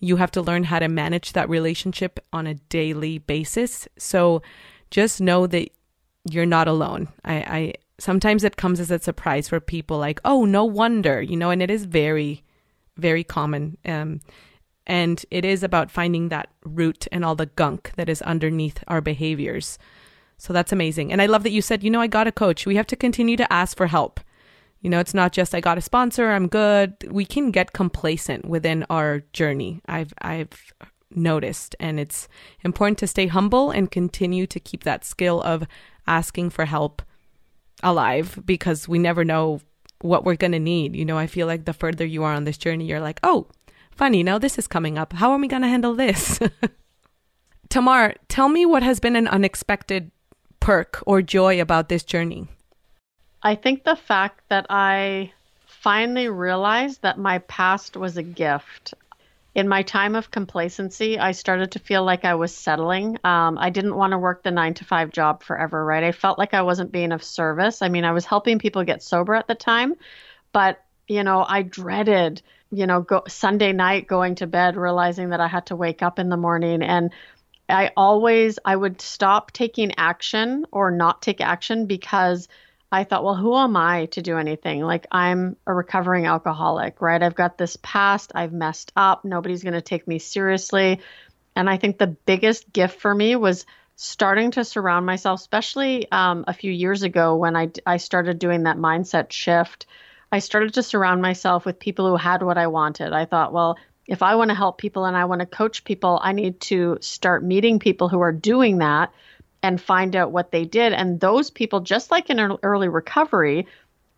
S3: You have to learn how to manage that relationship on a daily basis. So just know that you're not alone. I, I sometimes it comes as a surprise for people like, oh, no wonder, you know, and it is very, very common. Um, and it is about finding that root and all the gunk that is underneath our behaviors. So that's amazing. And I love that you said, you know, I got a coach. We have to continue to ask for help. You know, it's not just I got a sponsor, I'm good. We can get complacent within our journey. I've I've noticed and it's important to stay humble and continue to keep that skill of asking for help alive because we never know what we're going to need. You know, I feel like the further you are on this journey, you're like, "Oh, funny, now this is coming up. How are we going to handle this?" Tamar, tell me what has been an unexpected perk or joy about this journey?
S2: I think the fact that I finally realized that my past was a gift. In my time of complacency, I started to feel like I was settling. Um, I didn't want to work the nine to five job forever, right? I felt like I wasn't being of service. I mean, I was helping people get sober at the time, but, you know, I dreaded, you know, go, Sunday night going to bed, realizing that I had to wake up in the morning. And I always I would stop taking action or not take action because I thought, well, who am I to do anything? Like I'm a recovering alcoholic, right? I've got this past, I've messed up, nobody's going to take me seriously. And I think the biggest gift for me was starting to surround myself, especially um, a few years ago when I, I started doing that mindset shift. I started to surround myself with people who had what I wanted. I thought, well, if I want to help people and I want to coach people, I need to start meeting people who are doing that and find out what they did. And those people, just like in early recovery,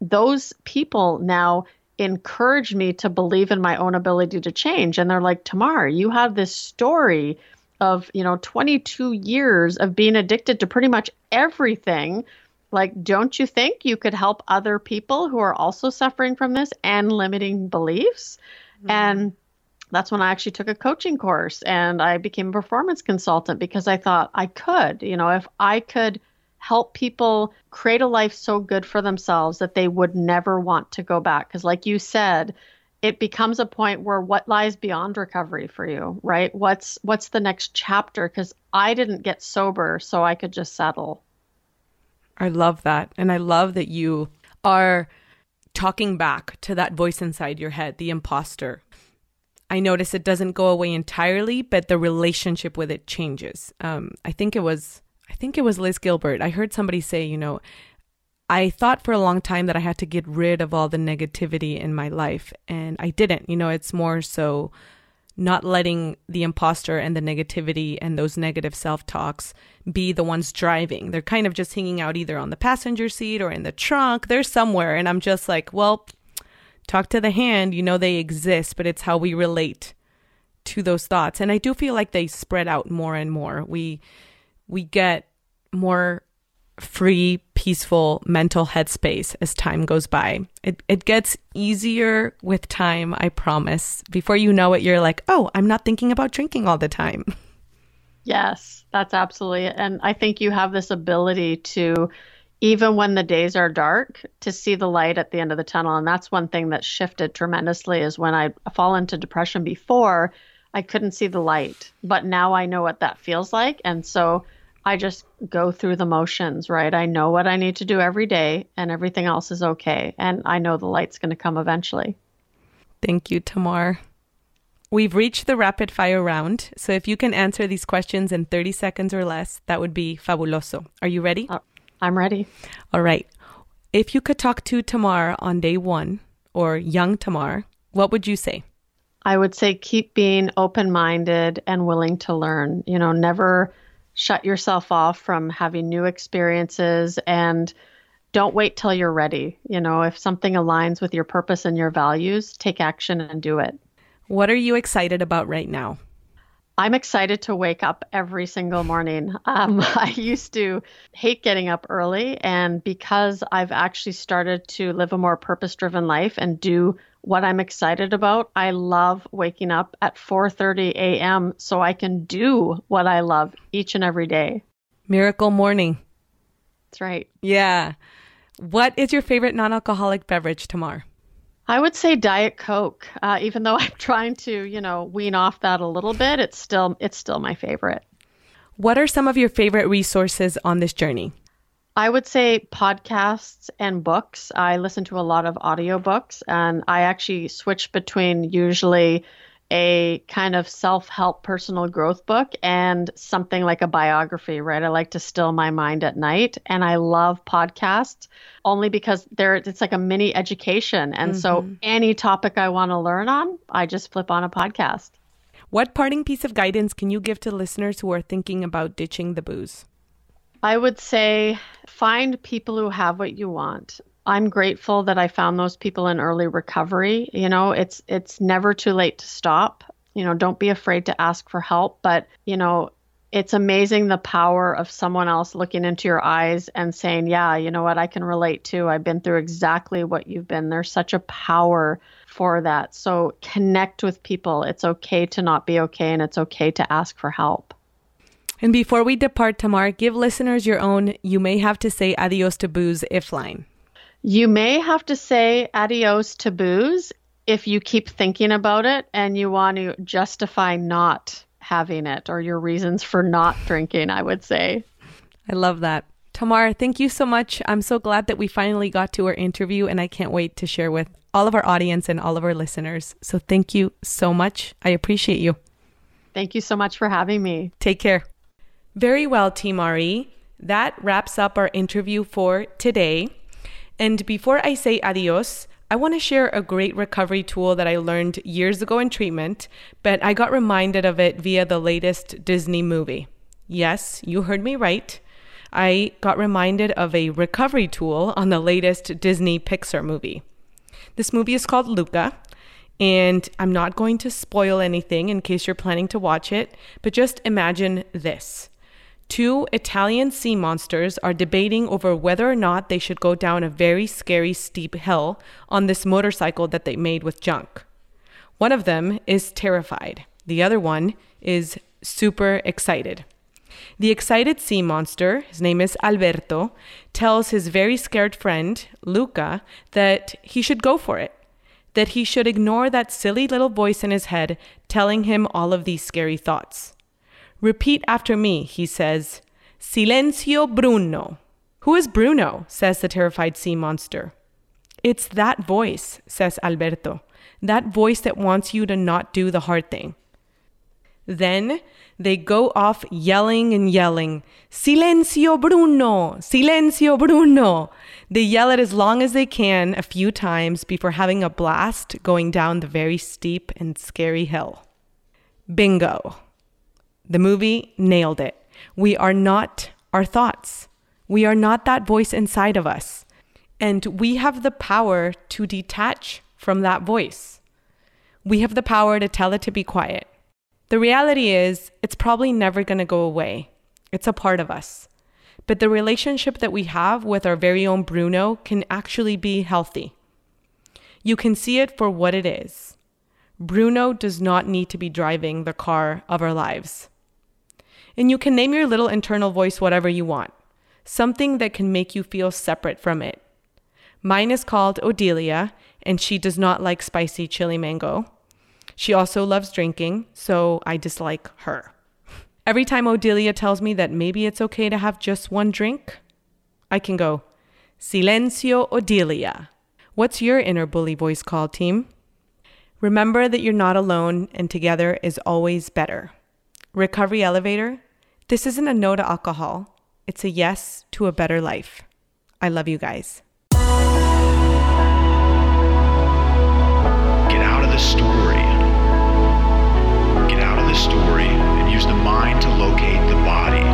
S2: those people now encourage me to believe in my own ability to change. And they're like, Tamar, you have this story of, you know, 22 years of being addicted to pretty much everything. Like, don't you think you could help other people who are also suffering from this and limiting beliefs? Mm-hmm. And that's when I actually took a coaching course and I became a performance consultant because I thought I could, you know, if I could help people create a life so good for themselves that they would never want to go back. Because, like you said, it becomes a point where what lies beyond recovery for you, right? What's what's the next chapter cuz I didn't get sober so I could just settle.
S3: I love that. And I love that you are talking back to that voice inside your head, the imposter. I notice it doesn't go away entirely, but the relationship with it changes. Um, I think it was, I think it was Liz Gilbert. I heard somebody say, you know, I thought for a long time that I had to get rid of all the negativity in my life, and I didn't. You know, it's more so not letting the imposter and the negativity and those negative self talks be the ones driving. They're kind of just hanging out either on the passenger seat or in the trunk. They're somewhere. And I'm just like, well, talk to the hand. You know, they exist, but it's how we relate to those thoughts. And I do feel like they spread out more and more. We, we get more free, peaceful mental headspace as time goes by. It, it gets easier with time, I promise. Before you know it, you're like, oh, I'm not thinking about drinking all the time.
S2: Yes, that's absolutely it. And I think you have this ability to, even when the days are dark, to see the light at the end of the tunnel. And that's one thing that shifted tremendously is when I fall into depression before, I couldn't see the light. But now I know what that feels like. And so I just go through the motions, right? I know what I need to do every day and everything else is okay. And I know the light's going to come eventually.
S3: Thank you, Tamar. We've reached the rapid fire round. So if you can answer these questions in 30 seconds or less, that would be fabuloso. Are you ready? Uh,
S2: I'm ready.
S3: All right. If you could talk to Tamar on day one or young Tamar, what would you say?
S2: I would say keep being open minded and willing to learn. You know, never shut yourself off from having new experiences and don't wait till you're ready. You know, if something aligns with your purpose and your values, take action and do it.
S3: What are you excited about right now?
S2: I'm excited to wake up every single morning. Um, I used to hate getting up early, and because I've actually started to live a more purpose driven life and do what I'm excited about. I love waking up at 4:30 a.m. so I can do what I love each and every day.
S3: Miracle morning.
S2: That's right.
S3: Yeah. What is your favorite non-alcoholic beverage, Tamar?
S2: I would say Diet Coke. Uh, even though I'm trying to, you know, wean off that a little bit, it's still it's still my favorite.
S3: What are some of your favorite resources on this journey?
S2: I would say podcasts and books. I listen to a lot of audiobooks and I actually switch between usually a kind of self-help personal growth book and something like a biography, right? I like to still my mind at night and I love podcasts only because there it's like a mini education and mm-hmm. so any topic I want to learn on, I just flip on a podcast.
S3: What parting piece of guidance can you give to listeners who are thinking about ditching the booze?
S2: I would say find people who have what you want. I'm grateful that I found those people in early recovery. You know, it's it's never too late to stop. You know, don't be afraid to ask for help, but you know, it's amazing the power of someone else looking into your eyes and saying, "Yeah, you know what? I can relate to. I've been through exactly what you've been." There's such a power for that. So connect with people. It's okay to not be okay and it's okay to ask for help.
S3: And before we depart, Tamar, give listeners your own You May Have to Say Adios to Booze if line.
S2: You may have to say adios to booze if you keep thinking about it and you want to justify not having it or your reasons for not drinking, I would say.
S3: I love that. Tamar, thank you so much. I'm so glad that we finally got to our interview and I can't wait to share with all of our audience and all of our listeners. So thank you so much. I appreciate you.
S2: Thank you so much for having me.
S3: Take care. Very well, Team RE. That wraps up our interview for today. And before I say adios, I want to share a great recovery tool that I learned years ago in treatment, but I got reminded of it via the latest Disney movie. Yes, you heard me right. I got reminded of a recovery tool on the latest Disney Pixar movie. This movie is called Luca, and I'm not going to spoil anything in case you're planning to watch it, but just imagine this. Two Italian sea monsters are debating over whether or not they should go down a very scary steep hill on this motorcycle that they made with junk. One of them is terrified, the other one is super excited. The excited sea monster, his name is Alberto, tells his very scared friend, Luca, that he should go for it. that he should ignore that silly little voice in his head telling him all of these scary thoughts. Repeat after me, he says. Silencio Bruno. Who is Bruno? says the terrified sea monster. It's that voice, says Alberto. That voice that wants you to not do the hard thing. Then they go off yelling and yelling, Silencio Bruno! Silencio Bruno! They yell it as long as they can a few times before having a blast going down the very steep and scary hill. Bingo. The movie nailed it. We are not our thoughts. We are not that voice inside of us. And we have the power to detach from that voice. We have the power to tell it to be quiet. The reality is, it's probably never going to go away. It's a part of us. But the relationship that we have with our very own Bruno can actually be healthy. You can see it for what it is. Bruno does not need to be driving the car of our lives. And you can name your little internal voice whatever you want something that can make you feel separate from it. Mine is called Odelia, and she does not like spicy chili mango. She also loves drinking, so I dislike her. Every time Odelia tells me that maybe it's okay to have just one drink, I can go, Silencio Odelia. What's your inner bully voice called, team? Remember that you're not alone and together is always better. Recovery Elevator, this isn't a no to alcohol. It's a yes to a better life. I love you guys.
S1: Get out of the story. Get out of the story and use the mind to locate the body.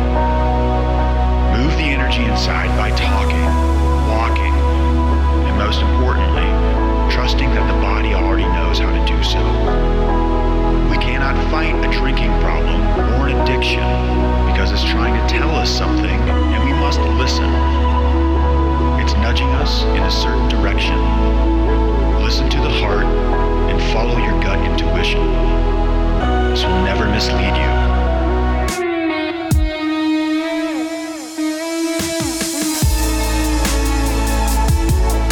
S1: Move the energy inside by talking, walking, and most importantly, trusting that the body already knows how to do so. We cannot fight a drinking problem or an addiction tell us something and we must listen. It's nudging us in a certain direction. Listen to the heart and follow your gut intuition. This will never mislead you.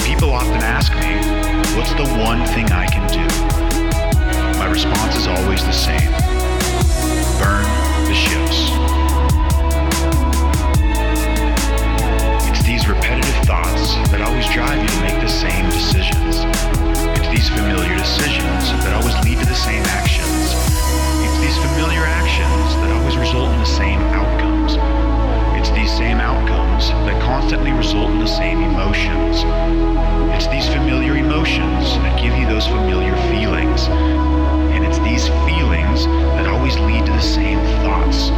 S1: People often ask me, what's the one thing I can do? My response is always the same burn the ships. Thoughts that always drive you to make the same decisions. It's these familiar decisions that always lead to the same actions. It's these familiar actions that always result in the same outcomes. It's these same outcomes that constantly result in the same emotions. It's these familiar emotions that give you those familiar feelings. And it's these feelings that always lead to the same thoughts,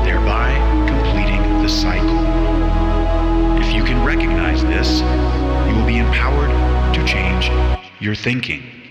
S1: thereby completing the cycle. This, you will be empowered to change your thinking.